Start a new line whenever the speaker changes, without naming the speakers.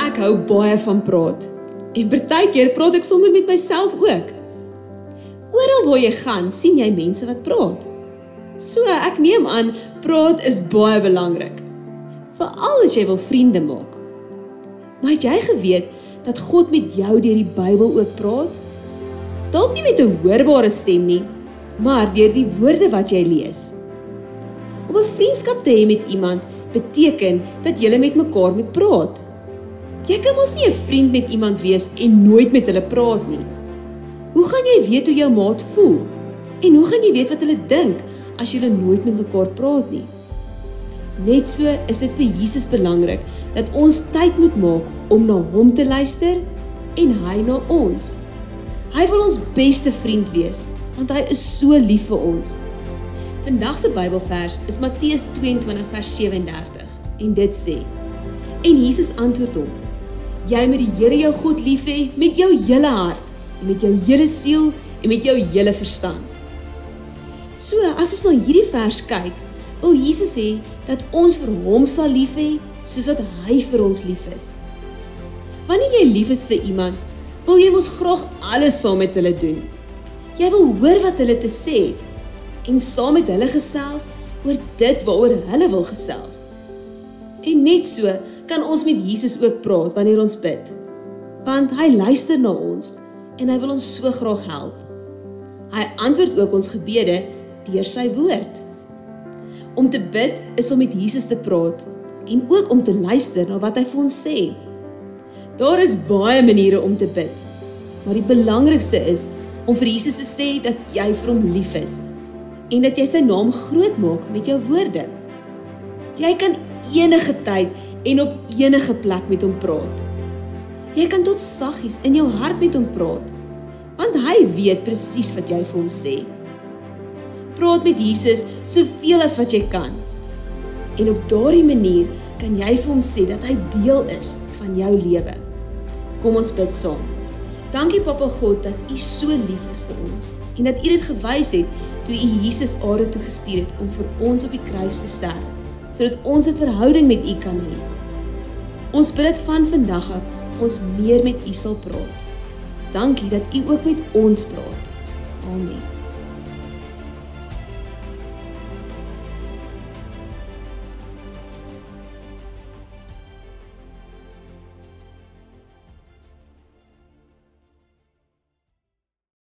Ek hou baie van praat. En partykeer praat ek sommer met myself ook. Oral waar jy gaan, sien jy mense wat praat. So ek neem aan praat is baie belangrik. Veral as jy wil vriende maak. Maar het jy geweet dat God met jou deur die Bybel ook praat? Dalk nie met 'n hoorbare stem nie, maar deur die woorde wat jy lees. Om 'n vriendskap te hê met iemand beteken dat jy met mekaar moet praat. Jy kan mos nie 'n vriend met iemand wees en nooit met hulle praat nie. Hoe gaan jy weet hoe jou maat voel? En hoe gaan jy weet wat hulle dink as julle nooit met mekaar praat nie? Net so is dit vir Jesus belangrik dat ons tyd moet maak om na hom te luister en hy na ons. Hy wil ons beste vriend wees want hy is so lief vir ons. Vandag se Bybelvers is Matteus 22 vers 37 en dit sê: En Jesus antwoord hom: Jy moet die Here jou God lief hê met jou hele hart en met jou hele siel en met jou hele verstand. So, as ons na hierdie vers kyk, wil Jesus sê dat ons vir hom sal lief hê soos wat hy vir ons lief is. Wanneer jy lief is vir iemand, wil jy mos graag alles saam met hulle doen. Jy wil hoor wat hulle te sê het en saam met hulle gesels oor dit waaroor hulle wil gesels. En net so kan ons met Jesus ook praat wanneer ons bid. Want hy luister na ons en hy wil ons so graag help. Hy antwoord ook ons gebede deur sy woord. Om te bid is om met Jesus te praat en ook om te luister na wat hy vir ons sê. Daar is baie maniere om te bid. Maar die belangrikste is om vir Jesus te sê dat jy vir hom lief is en dat jy sy naam groot maak met jou woorde. Jy kan enige tyd en op enige plek met hom praat. Jy kan tot saggies in jou hart met hom praat, want hy weet presies wat jy vir hom sê. Praat met Jesus soveel as wat jy kan. En op daardie manier kan jy vir hom sê dat hy deel is van jou lewe. Kom ons bid saam. Dankie Papa God dat U so lief is vir ons en dat U dit gewys het toe U Jesus aarde toe gestuur het om vir ons op die kruis te sterf sodat ons 'n verhouding met U kan hê. Ons bid dit van vandag af ons meer met U sal praat. Dankie dat U ook met ons praat. Amen.